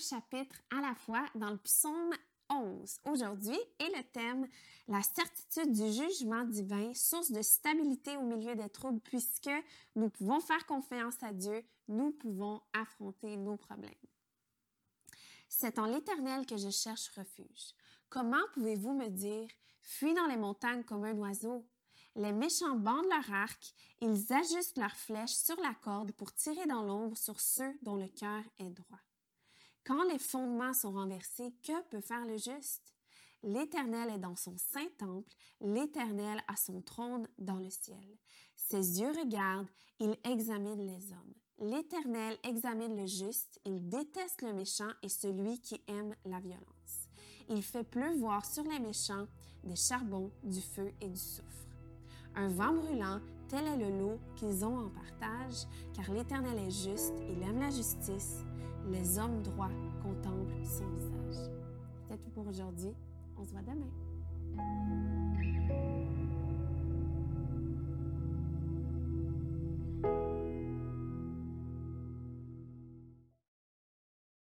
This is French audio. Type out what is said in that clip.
chapitre à la fois dans le psaume 11 aujourd'hui et le thème La certitude du jugement divin, source de stabilité au milieu des troubles, puisque nous pouvons faire confiance à Dieu, nous pouvons affronter nos problèmes. C'est en l'Éternel que je cherche refuge. Comment pouvez-vous me dire, fuis dans les montagnes comme un oiseau? Les méchants bandent leur arc, ils ajustent leurs flèches sur la corde pour tirer dans l'ombre sur ceux dont le cœur est droit. Quand les fondements sont renversés, que peut faire le juste? L'Éternel est dans son saint temple, l'Éternel a son trône dans le ciel. Ses yeux regardent, il examine les hommes. L'Éternel examine le juste, il déteste le méchant et celui qui aime la violence. Il fait pleuvoir sur les méchants des charbons, du feu et du soufre. Un vent brûlant, tel est le lot qu'ils ont en partage, car l'Éternel est juste, il aime la justice, les hommes droits contemplent son visage. C'est tout pour aujourd'hui. On se voit demain.